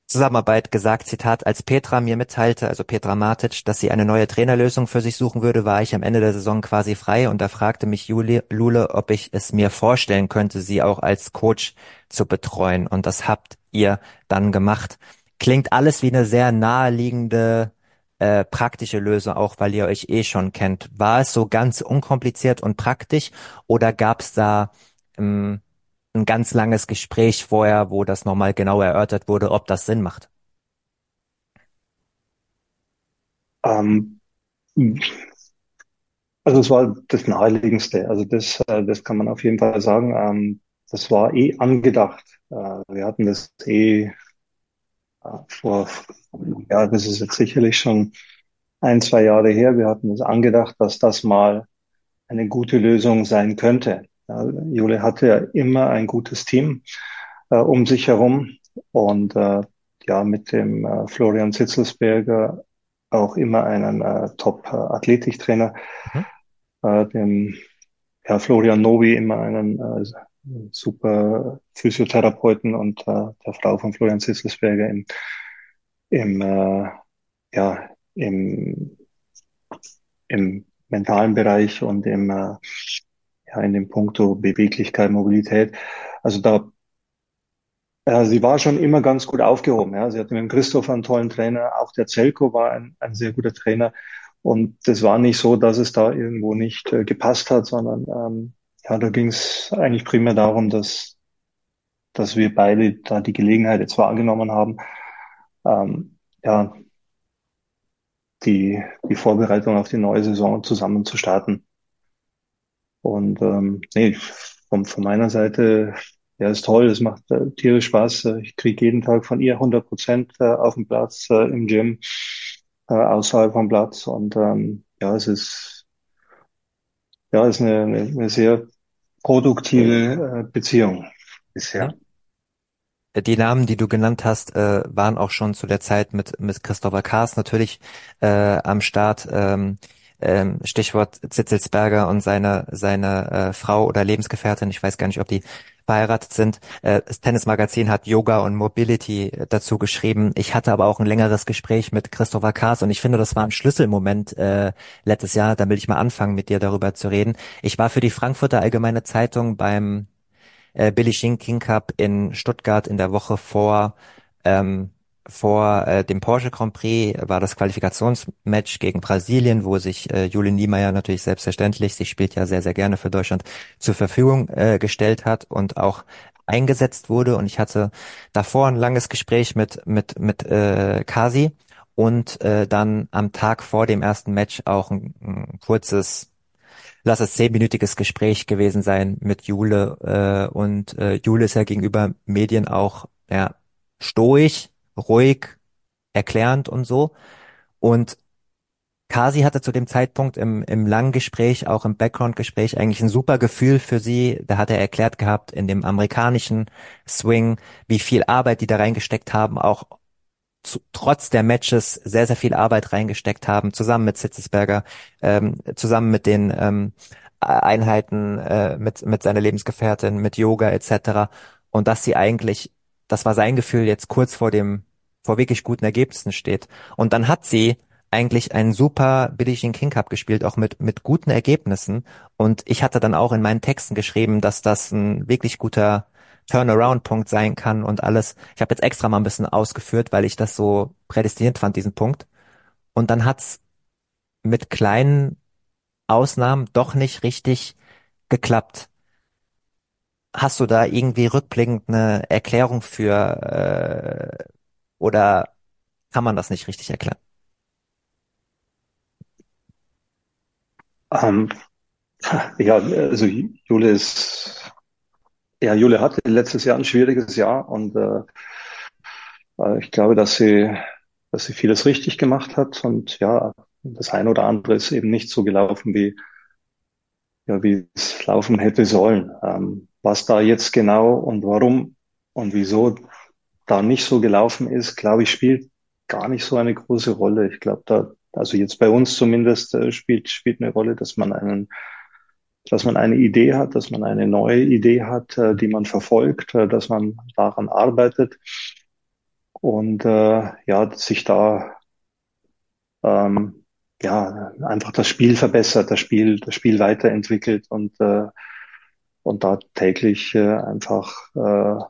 Zusammenarbeit gesagt, Zitat, als Petra mir mitteilte, also Petra Matic, dass sie eine neue Trainerlösung für sich suchen würde, war ich am Ende der Saison quasi frei und da fragte mich Juli, Lule, ob ich es mir vorstellen könnte, sie auch als Coach zu betreuen und das habt ihr dann gemacht. Klingt alles wie eine sehr naheliegende äh, praktische Lösung, auch weil ihr euch eh schon kennt. War es so ganz unkompliziert und praktisch oder gab es da ähm, ein ganz langes Gespräch vorher, wo das nochmal genau erörtert wurde, ob das Sinn macht? Ähm, also es war das Naheliegendste. Also das, äh, das kann man auf jeden Fall sagen. Ähm, das war eh angedacht. Äh, wir hatten das eh vor, ja, das ist jetzt sicherlich schon ein, zwei Jahre her. Wir hatten es angedacht, dass das mal eine gute Lösung sein könnte. Ja, Jule hatte ja immer ein gutes Team äh, um sich herum und äh, ja mit dem äh, Florian Zitzelsberger auch immer einen äh, Top-Athletiktrainer, mhm. äh, dem ja, Florian Novi immer einen äh, super Physiotherapeuten und äh, der Frau von Florian Zitzelsberger im, im äh, ja im im mentalen Bereich und im äh, ja, in dem Punkto Beweglichkeit, Mobilität. Also da, äh, sie war schon immer ganz gut aufgehoben. Ja. Sie hatte mit dem Christoph einen tollen Trainer. Auch der Zelko war ein, ein sehr guter Trainer. Und das war nicht so, dass es da irgendwo nicht äh, gepasst hat, sondern ähm, ja, da ging es eigentlich primär darum, dass, dass wir beide da die Gelegenheit jetzt wahrgenommen haben, ähm, ja, die, die Vorbereitung auf die neue Saison zusammen zu starten. Und ähm, nee, von, von meiner Seite, ja, ist toll, es macht äh, tierisch Spaß. Äh, ich kriege jeden Tag von ihr 100 Prozent äh, auf dem Platz, äh, im Gym, äh, außerhalb vom Platz. Und ähm, ja, es ist, ja, ist eine, eine, eine sehr produktive äh, Beziehung bisher. Die Namen, die du genannt hast, äh, waren auch schon zu der Zeit mit, mit Christopher Kaas natürlich äh, am Start. Ähm, ähm, Stichwort Zitzelsberger und seine, seine äh, Frau oder Lebensgefährtin, ich weiß gar nicht, ob die verheiratet sind. Äh, das Tennismagazin hat Yoga und Mobility äh, dazu geschrieben. Ich hatte aber auch ein längeres Gespräch mit Christopher Kaas und ich finde, das war ein Schlüsselmoment äh, letztes Jahr. Da will ich mal anfangen, mit dir darüber zu reden. Ich war für die Frankfurter Allgemeine Zeitung beim äh, Billie Jean King Cup in Stuttgart in der Woche vor ähm, vor äh, dem Porsche Grand Prix war das Qualifikationsmatch gegen Brasilien, wo sich äh, Jule Niemeyer natürlich selbstverständlich, sie spielt ja sehr, sehr gerne für Deutschland, zur Verfügung äh, gestellt hat und auch eingesetzt wurde. Und ich hatte davor ein langes Gespräch mit, mit, mit äh, Kasi und äh, dann am Tag vor dem ersten Match auch ein, ein kurzes lass es zehnminütiges Gespräch gewesen sein mit Jule äh, und äh, Jule ist ja gegenüber Medien auch ja stoisch, ruhig, erklärend und so. Und Kasi hatte zu dem Zeitpunkt im, im langen Gespräch, auch im Background-Gespräch, eigentlich ein super Gefühl für sie. Da hat er erklärt gehabt, in dem amerikanischen Swing, wie viel Arbeit die da reingesteckt haben, auch zu, trotz der Matches sehr, sehr viel Arbeit reingesteckt haben, zusammen mit Sitzesberger, ähm, zusammen mit den ähm, Einheiten, äh, mit, mit seiner Lebensgefährtin, mit Yoga etc. Und dass sie eigentlich das war sein Gefühl, jetzt kurz vor dem, vor wirklich guten Ergebnissen steht. Und dann hat sie eigentlich einen super Billie Jean King Cup gespielt, auch mit, mit guten Ergebnissen. Und ich hatte dann auch in meinen Texten geschrieben, dass das ein wirklich guter Turnaround-Punkt sein kann und alles. Ich habe jetzt extra mal ein bisschen ausgeführt, weil ich das so prädestiniert fand, diesen Punkt. Und dann hat's mit kleinen Ausnahmen doch nicht richtig geklappt. Hast du da irgendwie rückblickend eine Erklärung für äh, oder kann man das nicht richtig erklären? Ähm, ja, also Jule ist, ja, Jule hatte letztes Jahr ein schwieriges Jahr und äh, äh, ich glaube, dass sie, dass sie vieles richtig gemacht hat und ja, das eine oder andere ist eben nicht so gelaufen, wie, ja, wie es laufen hätte sollen. Ähm, was da jetzt genau und warum Und wieso da nicht so gelaufen ist, glaube ich, spielt gar nicht so eine große Rolle. Ich glaube, da, also jetzt bei uns zumindest, äh, spielt, spielt eine Rolle, dass man einen, dass man eine Idee hat, dass man eine neue Idee hat, äh, die man verfolgt, äh, dass man daran arbeitet und äh, ja, sich da ähm, ja einfach das Spiel verbessert, das Spiel, das Spiel weiterentwickelt und äh, und da täglich äh, einfach äh,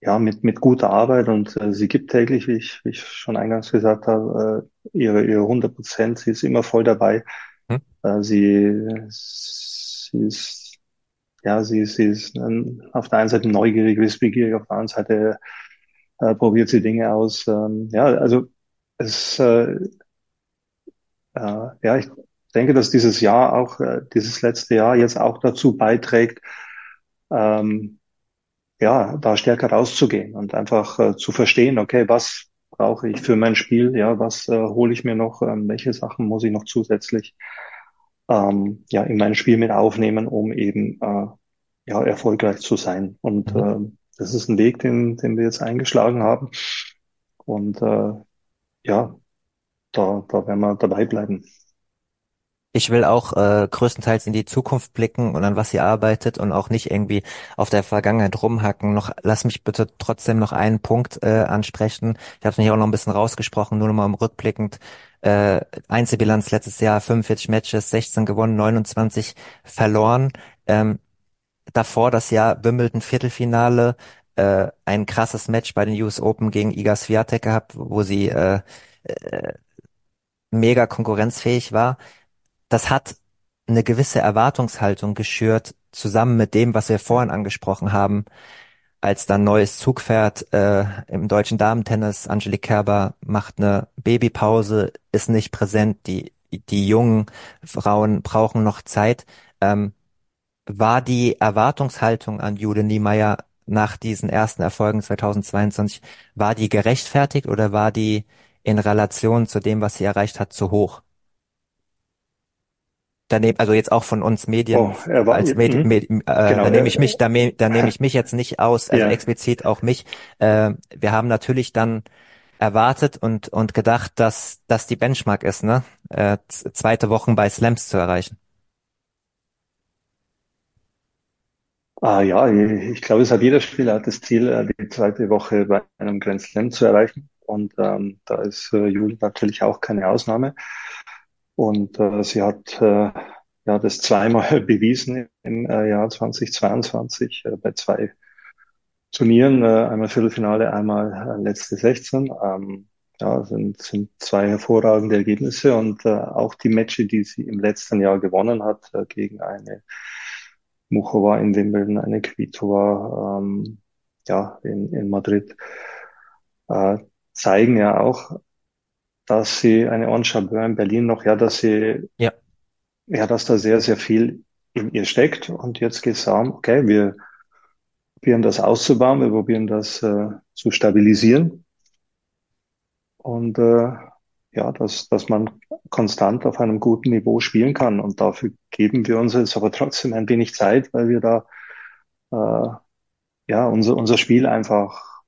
ja, mit, mit guter Arbeit und äh, sie gibt täglich, wie ich, wie ich schon eingangs gesagt habe, äh, ihre, ihre 100 Prozent. Sie ist immer voll dabei. Hm. Äh, sie, sie ist, ja, sie, sie ist ähm, auf der einen Seite neugierig, wissbegierig, auf der anderen Seite äh, probiert sie Dinge aus. Ähm, ja, also es, äh, äh, ja, ich denke, dass dieses Jahr auch, äh, dieses letzte Jahr jetzt auch dazu beiträgt, ähm, ja, da stärker rauszugehen und einfach äh, zu verstehen, okay, was brauche ich für mein Spiel, ja, was äh, hole ich mir noch, ähm, welche Sachen muss ich noch zusätzlich ähm, ja in mein Spiel mit aufnehmen, um eben äh, ja erfolgreich zu sein. Und äh, das ist ein Weg, den, den wir jetzt eingeschlagen haben. Und äh, ja, da, da werden wir dabei bleiben. Ich will auch äh, größtenteils in die Zukunft blicken und an was sie arbeitet und auch nicht irgendwie auf der Vergangenheit rumhacken. Noch lass mich bitte trotzdem noch einen Punkt äh, ansprechen. Ich habe hier auch noch ein bisschen rausgesprochen, nur noch mal im rückblickend. Äh, Einzelbilanz letztes Jahr 45 Matches, 16 gewonnen, 29 verloren. Ähm, davor das Jahr Wimbledon Viertelfinale, äh, ein krasses Match bei den US Open gegen Iga Swiatek gehabt, wo sie äh, äh, mega konkurrenzfähig war das hat eine gewisse Erwartungshaltung geschürt, zusammen mit dem, was wir vorhin angesprochen haben, als dann neues Zugpferd äh, im deutschen Damentennis. Angelique Kerber macht eine Babypause, ist nicht präsent. Die, die jungen Frauen brauchen noch Zeit. Ähm, war die Erwartungshaltung an Jude Niemeyer nach diesen ersten Erfolgen 2022, war die gerechtfertigt oder war die in Relation zu dem, was sie erreicht hat, zu hoch? Daneben, also jetzt auch von uns Medien oh, als Medi mhm. Medi äh, genau, da nehme ich mich, da, da nehme ich mich jetzt nicht aus, also ja. explizit auch mich. Äh, wir haben natürlich dann erwartet und und gedacht, dass das die Benchmark ist, ne? Äh, zweite Wochen bei Slams zu erreichen. Ah ja, ich glaube, es hat jeder Spieler hat das Ziel, äh, die zweite Woche bei einem Grand Slam zu erreichen. Und ähm, da ist äh, Juli natürlich auch keine Ausnahme. Und äh, sie hat äh, ja das zweimal bewiesen im äh, Jahr 2022 äh, bei zwei Turnieren, äh, einmal Viertelfinale, einmal äh, letzte 16. Ähm, ja, sind, sind zwei hervorragende Ergebnisse und äh, auch die Matches, die sie im letzten Jahr gewonnen hat, äh, gegen eine Muchova in Wimbledon, eine Kvitova ähm, ja, in, in Madrid, äh, zeigen ja auch, dass sie eine Enchabeur in Berlin noch, ja, dass sie, ja. ja, dass da sehr, sehr viel in ihr steckt. Und jetzt geht es darum, okay, wir probieren das auszubauen, wir probieren das äh, zu stabilisieren. Und äh, ja, dass, dass man konstant auf einem guten Niveau spielen kann. Und dafür geben wir uns jetzt aber trotzdem ein wenig Zeit, weil wir da äh, ja unser, unser Spiel einfach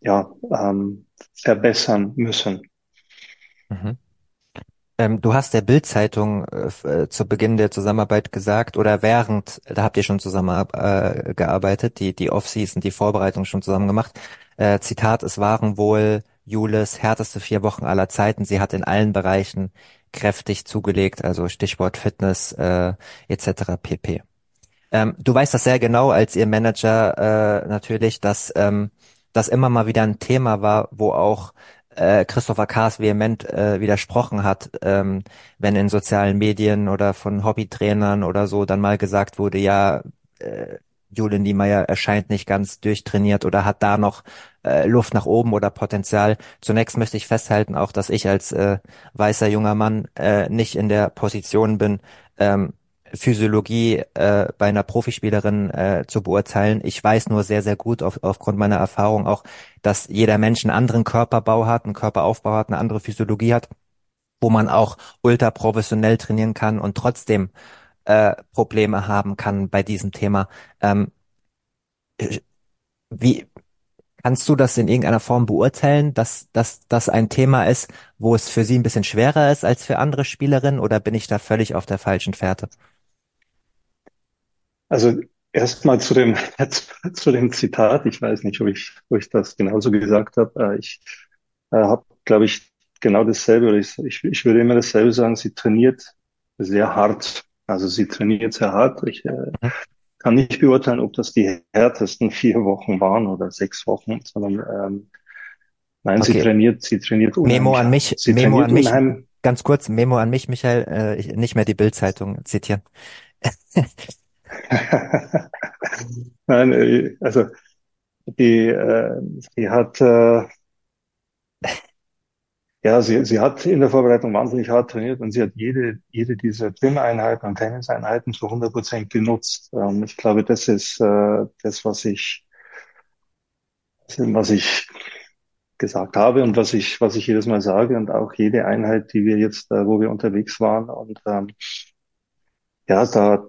ja, ähm, verbessern müssen. Mhm. Ähm, du hast der Bild-Zeitung äh, äh, zu Beginn der Zusammenarbeit gesagt oder während, da habt ihr schon zusammen äh, die, die Off-Season, die Vorbereitung schon zusammen gemacht. Äh, Zitat, es waren wohl Jules härteste vier Wochen aller Zeiten. Sie hat in allen Bereichen kräftig zugelegt, also Stichwort Fitness äh, etc. pp. Ähm, du weißt das sehr genau als ihr Manager äh, natürlich, dass ähm, das immer mal wieder ein Thema war, wo auch äh, Christopher Kaas vehement äh, widersprochen hat, ähm, wenn in sozialen Medien oder von Hobbytrainern oder so dann mal gesagt wurde, ja, äh, Julian Niemeyer erscheint nicht ganz durchtrainiert oder hat da noch äh, Luft nach oben oder Potenzial. Zunächst möchte ich festhalten, auch dass ich als äh, weißer junger Mann äh, nicht in der Position bin, ähm, Physiologie äh, bei einer Profispielerin äh, zu beurteilen. Ich weiß nur sehr, sehr gut auf, aufgrund meiner Erfahrung auch, dass jeder Mensch einen anderen Körperbau hat, einen Körperaufbau hat, eine andere Physiologie hat, wo man auch ultra professionell trainieren kann und trotzdem äh, Probleme haben kann bei diesem Thema. Ähm, Wie kannst du das in irgendeiner Form beurteilen, dass das ein Thema ist, wo es für sie ein bisschen schwerer ist als für andere Spielerinnen oder bin ich da völlig auf der falschen Fährte? Also erstmal zu dem, zu dem Zitat. Ich weiß nicht, ob ich, ob ich das genauso gesagt habe. Äh, ich äh, habe, glaube ich, genau dasselbe, oder ich, ich, ich würde immer dasselbe sagen, sie trainiert sehr hart. Also sie trainiert sehr hart. Ich äh, mhm. kann nicht beurteilen, ob das die härtesten vier Wochen waren oder sechs Wochen, sondern ähm, nein, okay. sie trainiert, sie trainiert unheimlich. Memo an mich, sie Memo an mich, ganz kurz, Memo an mich, Michael, äh, nicht mehr die Bildzeitung zitieren. nein, äh, also die, äh, die hat äh, ja, sie, sie hat in der Vorbereitung wahnsinnig hart trainiert und sie hat jede, jede dieser Gym-Einheiten und Tenniseinheiten zu 100 Prozent genutzt. Ähm, ich glaube, das ist äh, das, was ich, was ich gesagt habe und was ich, was ich jedes Mal sage und auch jede Einheit, die wir jetzt, äh, wo wir unterwegs waren und ähm, ja, da